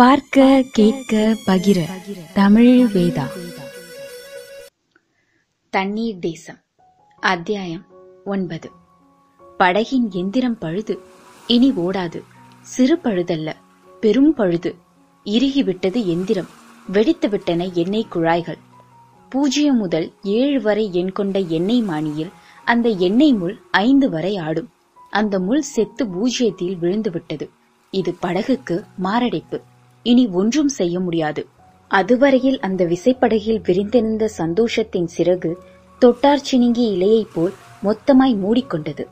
பார்க்க கேட்க பகிர. தமிழ் வேதா. தண்ணீர் தேசம். அத்தியாயம் ஒன்பது. படகின் எந்திரம் பழுது. இனி ஓடாது. சிறு பழுதல்ல. பெரும் பழுது. இறுகிவிட்டது எந்திரம். வெடித்துவிட்டன எண்ணெய் குழாய்கள். பூஜ்ஜியம் முதல் ஏழு வரை எண் கொண்ட எண்ணெய் மானியில் அந்த எண்ணெய் முள் ஐந்து வரை ஆடும். அந்த முள் செத்து பூஜ்ஜியத்தில் விழுந்துவிட்டது. இது படகுக்கு மாரடைப்பு. இனி ஒன்றும் செய்ய முடியாது. அதுவரையில் அந்த விசைப்படகில் விரிந்திருந்த சந்தோஷத்தின் சிறகு தொட்டார் சினிங்கி இலையைப் போல் மொத்தமாய் மூடிக்கொண்டது.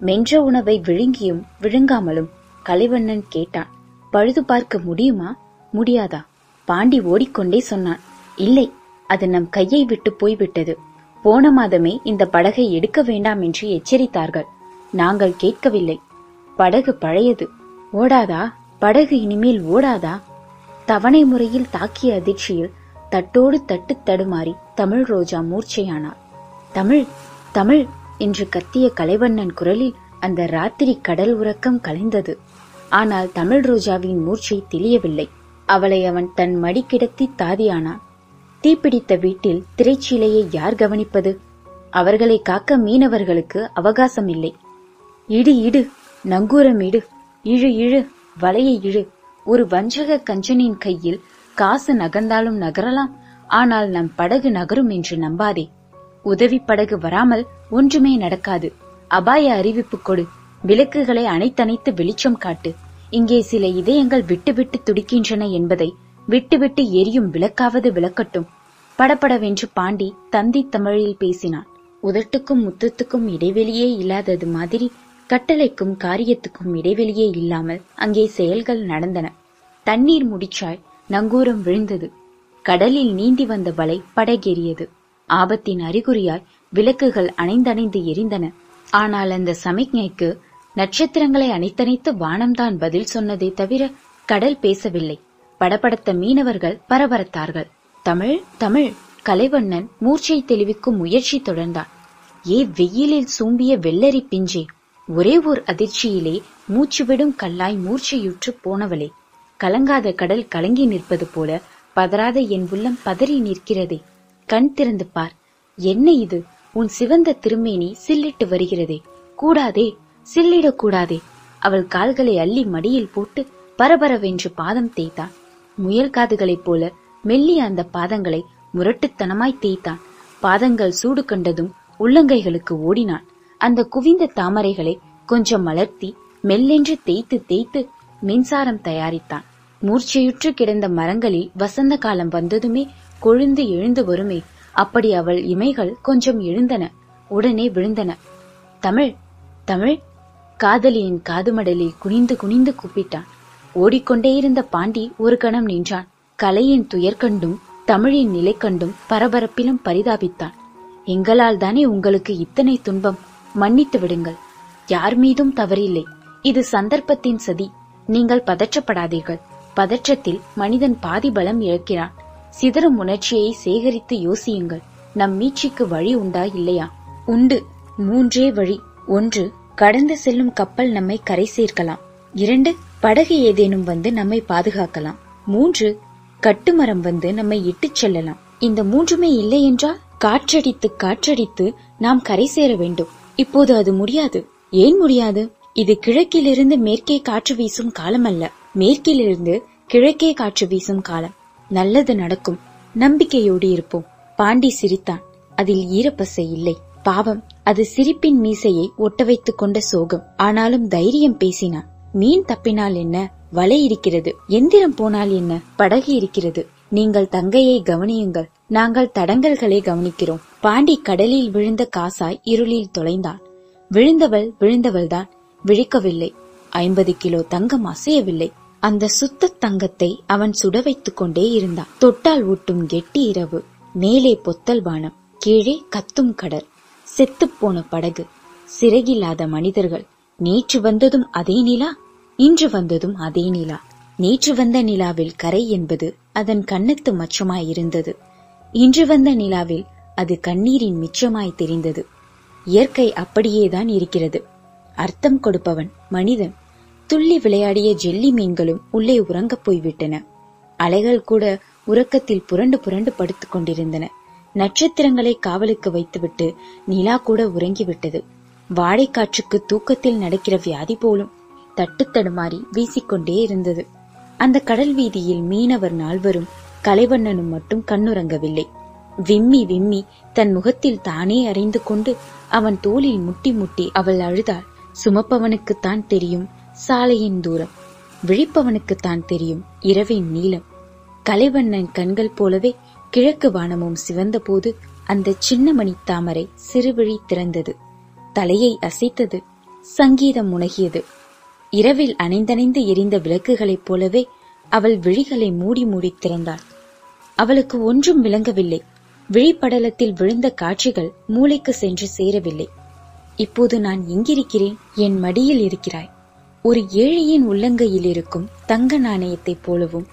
மென்ற உணவை விழுங்கியும் விழுங்காமலும் கலைவண்ணன் கேட்டான் பழுது பார்க்க முடியுமா? முடியாதா? பாண்டி ஓடிக்கொண்டே சொன்னான் இல்லை அது நம் கையை விட்டு போய்விட்டது. போன மாதமே இந்த படகை எடுக்க வேண்டாம் என்று எச்சரித்தார்கள். நாங்கள் கேட்கவில்லை. படகு பழையது. ஓடாதா? படகு இனிமேல் ஓடாதா? தவணை முறையில் தாக்கிய அதிர்ச்சியில் தட்டோடு தட்டு தடுமாறி தமிழ் ரோஜா மூர்ச்சையானார் தமிழ் தமிழ் என்று கத்திய கலைவண்ணன் குரலில் அந்த ராத்திரி கடல் உறக்கம் கலைந்தது. ஆனால் தமிழ் ரோஜாவின் மூர்ச்சை தெளியவில்லை. அவளை அவன் தன் மடி கிடத்தி தாதியானான். தீப்பிடித்த வீட்டில் திரைச்சீலையை யார் கவனிப்பது? அவர்களை காக்க மீனவர்களுக்கு அவகாசம் இல்லை. இடு இடு நங்கூரம் இடு இழு இழு வலையை இழு ஒரு வஞ்சக கஞ்சனின் கையில் காசு நகர்ந்தாலும் நகரலாம் ஆனால் நம் படகு நகரும் என்று நம்பாதே. உதவி படகு வராமல் ஒன்றுமே நடக்காது. அபாய அறிவிப்பு கொடு. விளக்குகளை அணைத்தணைத்து வெளிச்சம் காட்டு. இங்கே சில இதயங்கள் விட்டுவிட்டு துடிக்கின்றன என்பதை விட்டுவிட்டு எரியும் விளக்காவது விளக்கட்டும். படபடவென்று பாண்டி தந்தி தமிழில் பேசினான். உதட்டுக்கும் முத்தத்துக்கும் இடைவெளியே இல்லாதது மாதிரி கட்டளைக்கும் காரியத்துக்கும் இடைவெளியே இல்லாமல் அங்கே செயல்கள் நடந்தன. தண்ணீர் முடிச்சாய் நங்கூரம் விழுந்தது. கடலில் நீந்தி வந்த வலை படகேறியது. ஆபத்தின் அறிகுறியாய் விளக்குகள் அணைந்தணைந்து எரிந்தன. ஆனால் அந்த சமிக்ஞைக்கு நட்சத்திரங்களை அணைத்தணைத்து வானம்தான் பதில் சொன்னதே தவிர கடல் பேசவில்லை. படபடத்த மீனவர்கள் பரபரத்தார்கள். தமிழ் தமிழ் கலைவண்ணன் மூர்ச்சை தெளிவிக்கும் முயற்சி தொடர்ந்தான். ஏ வெயிலில் சூம்பிய வெள்ளரி பிஞ்சே ஒரே ஓர் அதிர்ச்சியிலே மூச்சுவிடும் கல்லாய் மூர்ச்சையுற்று போனவளே. கலங்காத கடல் கலங்கி நிற்பது போல பதறாத என் உள்ளம் பதறி நிற்கிறதே. கண் திறந்து பார். என்ன இது? உன் சிவந்த திருமேனி சில்லிட்டு வருகிறதே. கூடாதே. சில்லிடக் கூடாதே. அவள் கால்களை அள்ளி மடியில் போட்டு பரபரவென்று பாதம் தேய்த்தான் முயல் காதுகளைப் போல மெல்லிய அந்த பாதங்களை முரட்டுத்தனமாய் தேய்த்தான் பாதங்கள் சூடு கண்டதும் உள்ளங்கைகளுக்கு ஓடினான் அந்த குவிந்த தாமரைகளை கொஞ்சம் மலர்த்தி மெல்லென்று தேய்த்து தேய்த்து மின்சாரம் தயாரித்தான். மூர்ச்சையுற்று கிடந்த மரங்களில் வசந்த காலம் வந்ததுமே கொழுந்து எழுந்து வருமே அப்படி அவள் இமைகள் கொஞ்சம் எழுந்தன உடனே விழுந்தன. தமிழ் தமிழ் காதலியின் காதுமடலில் குனிந்து குனிந்து கூப்பிட்டான். ஓடிக்கொண்டே இருந்த பாண்டி ஒரு கணம் நின்றான். கலையின் துயர் கண்டும் தமிழின் நிலை கண்டும் பரபரப்பிலும் பரிதாபித்தான். எங்களால் தானே உங்களுக்கு இத்தனை துன்பம்? மன்னித்து விடுங்கள். யார் மீதும் தவறில்லை. இது சந்தர்ப்பத்தின் சதி. நீங்கள் பதற்றப்படாதீர்கள். பதற்றத்தில் மனிதன் பாதி பலம் இழக்கிறான். சிதறும் உணர்ச்சியை சேகரித்து யோசியுங்கள். நம் மீட்சிக்கு வழி உண்டா இல்லையா? உண்டு. மூன்றே வழி. ஒன்று கடந்து செல்லும் கப்பல் நம்மை கரை சேர்க்கலாம். இரண்டு படகு ஏதேனும் வந்து நம்மை பாதுகாக்கலாம். மூன்று கட்டுமரம் வந்து நம்மை இட்டுச் செல்லலாம். இந்த மூன்றுமே இல்லை என்றால் காற்றடித்து காற்றடித்து நாம் கரை சேர வேண்டும். இப்போது அது முடியாது. ஏன் முடியாது? இது கிழக்கிலிருந்து மேற்கே காற்று வீசும் காலம் அல்ல மேற்கிலிருந்து கிழக்கே காற்று வீசும் காலம். நல்லது நடக்கும். நம்பிக்கையோடு இருப்போம். பாண்டி சிரித்தான். அதில் ஈரப்பசை இல்லை. பாவம். அது சிரிப்பின் மீசையை ஒட்ட வைத்துக் கொண்ட சோகம். ஆனாலும் தைரியம் பேசினான். மீன் தப்பினால் என்ன? வலை இருக்கிறது. எந்திரம் போனால் என்ன? படகு இருக்கிறது. நீங்கள் தங்கையை கவனியுங்கள். நாங்கள் தடங்கல்களை கவனிக்கிறோம். பாண்டி கடலில் விழுந்த காசாய் இருளில் தொலைந்தான் விழுந்தவள் விழுந்தவள்தான் விழிக்கவில்லை. ஐம்பது கிலோ தங்கம் அசையவில்லை. அந்த சுத்த தங்கத்தை அவன் சுட வைத்துக் கொண்டே இருந்தான். தொட்டால் ஊட்டும் கெட்டி இரவு. மேலே பொத்தல் வானம் கீழே கத்தும் கடல். செத்துப்போன படகு சிறகில்லாத மனிதர்கள். நேற்று வந்ததும் அதே நிலா? இன்று வந்ததும் அதே நிலா. நேற்று வந்த நிலாவில் கரை என்பது அதன் கண்ணத்து மச்சமாய் இருந்தது. இன்று வந்த நிலாவில் அது கண்ணீரின் மிச்சமாய் தெரிந்தது. இயற்கை அப்படியேதான் இருக்கிறது. அர்த்தம் கொடுப்பவன் மனிதன். துள்ளி விளையாடிய ஜெல்லி மீன்களும் உள்ளே உறங்கப் போய்விட்டன. அலைகள் கூட உறக்கத்தில் புரண்டு புரண்டு படுத்துக் கொண்டிருந்தன. நட்சத்திரங்களை காவலுக்கு வைத்துவிட்டு நிலா கூட உறங்கிவிட்டது. வாடைக்காற்றுக்கு தூக்கத்தில் நடக்கிற வியாதி போலும் தட்டு தடுமாறி வீசிக்கொண்டே இருந்தது. அந்த கடல் வீதியில் மீனவர் நால்வரும் கலைவண்ணனும் மட்டும் கண்ணுறங்கவில்லை. விம்மி விம்மி தன் முகத்தில் தானே அறிந்து கொண்டு அவன் தோளில் முட்டி முட்டி அவள் அழுதாள். சுமப்பவனுக்குத்தான் தெரியும் சாலையின் தூரம். விழிப்பவனுக்குத்தான் தெரியும் இரவின் நீளம். கலைவண்ணன் கண்கள் போலவே கிழக்கு வானமும் சிவந்தபோது அந்த சின்னமணி தாமரை சிறுவிழி திறந்தது. தலையை அசைத்தது சங்கீதம் முனகியது. இரவில் அணைந்தணைந்து எரிந்த விளக்குகளைப் போலவே அவள் விழிகளை மூடி மூடி திறந்தாள். அவளுக்கு ஒன்றும் விளங்கவில்லை. விழிப்படலத்தில் விழுந்த காட்சிகள் மூளைக்கு சென்று சேரவில்லை. இப்போது நான் எங்கிருக்கிறேன்? என் மடியில் இருக்கிறாய். ஒரு ஏழையின் உள்ளங்கையில் இருக்கும் தங்க நாணயத்தைப் போலவும்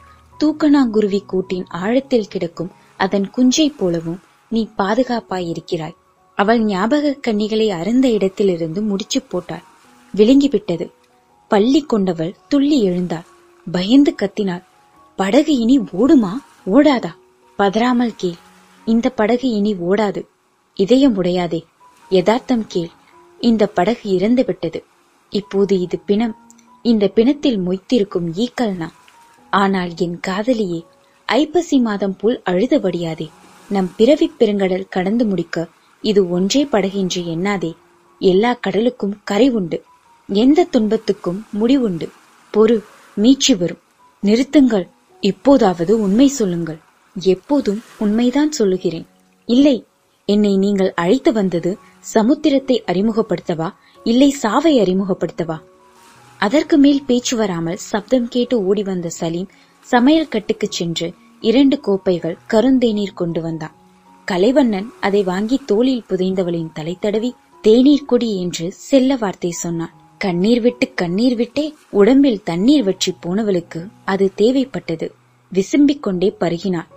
தூக்கணாங்குருவி கூட்டின் ஆழத்தில் கிடக்கும் அதன் குஞ்சைப் போலவும் நீ பாதுகாப்பாயிருக்கிறாய். அவள் ஞாபக கண்ணிகளை அருந்த இடத்திலிருந்து முடிச்சு போட்டாள். விழுங்கிவிட்டது. பள்ளி கொண்டவள் துள்ளி எழுந்தாள். பயந்து கத்தினாள். படகு இனி ஓடுமா? ஓடாதா? பதறாமல் கேள். இந்த படகு இனி ஓடாது. இதயம் உடையாதே. யதார்த்தம் கேள். இந்த படகு இறந்து விட்டது. இப்போது இது பிணம். இந்த பிணத்தில் மொய்த்திருக்கும் ஈக்கள் நான். ஆனால் என் காதலியே ஐப்பசி மாதம் போல் அழுதபடியாதே நம் பிறவிப் பெருங்கடல் கடந்து முடிக்க இது ஒன்றே படகின்றி எண்ணாதே. எல்லா கடலுக்கும் கரை உண்டு. எந்த துன்பத்துக்கும் முடிவுண்டு பொறு மீட்சி வரும். நிறுத்துங்கள். இப்போதாவது உண்மை சொல்லுங்கள். எப்போதும் உண்மைதான் சொல்லுகிறேன். இல்லை என்னை நீங்கள் அழைத்து வந்தது சமுத்திரத்தை அறிமுகப்படுத்தவா? இல்லை சாவை அறிமுகப்படுத்தவா? அதற்கு மேல் பேச்சு வராமல் சப்தம் கேட்டு ஓடி வந்த சலீம் சமையல் கட்டுக்கு சென்று இரண்டு கோப்பைகள் கருந்தேநீர் கொண்டு வந்தான். கலைவண்ணன் அதை வாங்கி தோளில் புதைந்தவளின் தலை தடவி தேநீர் கொடி என்று செல்ல வார்த்தை சொன்னான். கண்ணீர் விட்டு கண்ணீர் விட்டே உடம்பில் தண்ணீர் வற்றி போனவளுக்கு அது தேவைப்பட்டது. விசும்பிக் கொண்டே பருகினாள்.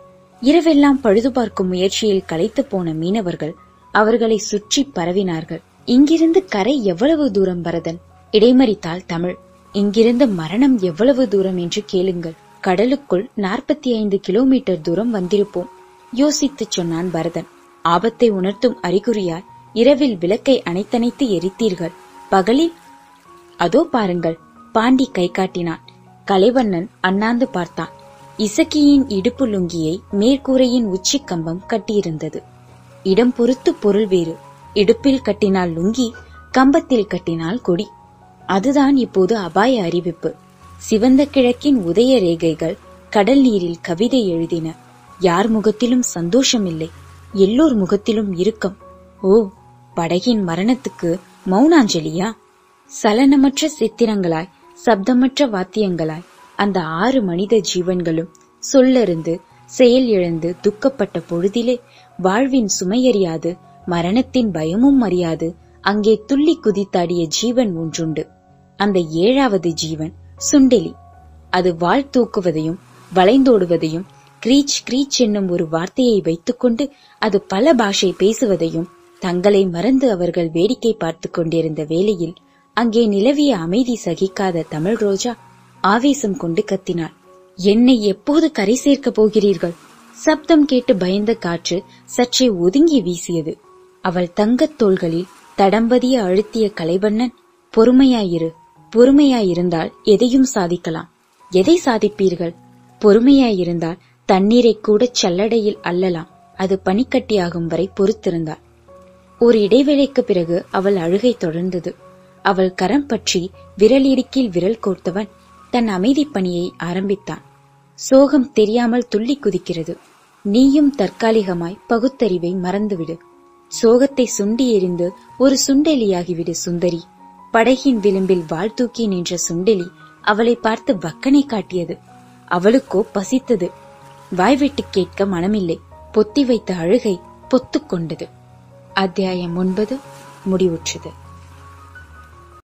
இரவெல்லாம் பழுது பார்க்கும் முயற்சியில் களைத்து போன மீனவர்கள் அவர்களை சுற்றி பரவினார்கள். இங்கிருந்து கரை எவ்வளவு தூரம் பரதன்? இடைமறித்தாள் தமிழ். இங்கிருந்து மரணம் எவ்வளவு தூரம் என்று கேளுங்கள். கடலுக்குள் நாற்பத்தி ஐந்து கிலோமீட்டர் தூரம் வந்திருப்போம். யோசித்துச் சொன்னான் பரதன். ஆபத்தை உணர்த்தும் அறிகுறியால் இரவில் விளக்கை அணைத்தணைத்து எரித்தீர்கள். பகலில் அதோ பாருங்கள். பாண்டி கை காட்டினான். கலைவண்ணன் அண்ணாந்து பார்த்தான். இசக்கியின் இடுப்பு லுங்கியை மேற்கூரையின் உச்சி கம்பம் கட்டியிருந்தது. இடம் பொறுத்து பொருள் வேறு. இடுப்பில் கட்டினால் லுங்கி கம்பத்தில் கட்டினால் கொடி. அதுதான் இப்போது அபாய அறிவிப்பு. சிவந்த கிழக்கின் உதய ரேகைகள் கடல் நீரில் கவிதை எழுதின. யார் முகத்திலும் சந்தோஷம் இல்லை எல்லோர் முகத்திலும் இறுக்கம். ஓ படகின் மரணத்துக்கு மௌனாஞ்சலியா? சலனமற்ற சித்திரங்களாய் சப்தமற்ற வாத்தியங்களாய் அந்த ஆறு மனித ஜீவன்களும் சொல்லறிந்து செயல் இழந்து துக்கப்பட்ட பொழுதிலே வாழ்வின் சுமையறியாது மரணத்தின் பயமும் அறியாது அங்கே துள்ளி குதித்தாடிய ஜீவன் ஒன்றுண்டு. அந்த ஏழாவது ஜீவன் சுண்டெலி. அது வாழ் தூக்குவதையும் வளைந்தோடுவதையும் கிரீச் கிரீச் என்னும் ஒரு வார்த்தையை வைத்துக்கொண்டு அது பல பாஷை பேசுவதையும் தங்களை மறந்து அவர்கள் வேடிக்கை பார்த்துக் கொண்டிருந்த வேளையில் அங்கே நிலவிய அமைதி சகிக்காத தமிழ் ரோஜா ஆவேசம் கொண்டு கத்தினாள். என்னை எப்போது கரை சேர்க்கப் போகிறீர்கள்? சப்தம் கேட்டு பயந்த காற்று சற்றே ஒதுங்கி வீசியது. அவள் தங்கத் தோள்களில் தடம்பதிய அழுத்திய கலைவண்ணன் பொறுமையாயிரு. பொறுமையாயிருந்தால் எதையும் சாதிக்கலாம். எதை சாதிப்பீர்கள்? பொறுமையாயிருந்தால் தண்ணீரை கூட சல்லடையில் அள்ளலாம் அது பனிக்கட்டியாகும் வரை பொறுத்திருந்தாள். ஒரு இடைவேளைக்கு பிறகு அவள் அழுகை தொடர்ந்தது. அவள் கரம் பற்றி விரலிடுக்கில் விரல் கோர்த்தவன் தன் அமைதி பணியை ஆரம்பித்தான். சோகம் தெரியாமல் துள்ளி குதிக்கிறது. நீயும் தற்காலிகமாய் பகுத்தறிவை மறந்துவிடு. சோகத்தை சுண்டி எறிந்து ஒரு சுண்டெலியாகிவிடு சுந்தரி. படகின் விளிம்பில் வாழ் தூக்கி நின்ற சுண்டெலி அவளை பார்த்து வக்கனை காட்டியது. அவளுக்கோ பசித்தது. வாய்விட்டு கேட்க மனமில்லை. பொத்தி வைத்த அழுகை பொத்துக்கொண்டது அத்தியாயம் ஒன்பது. முடிவுற்றது.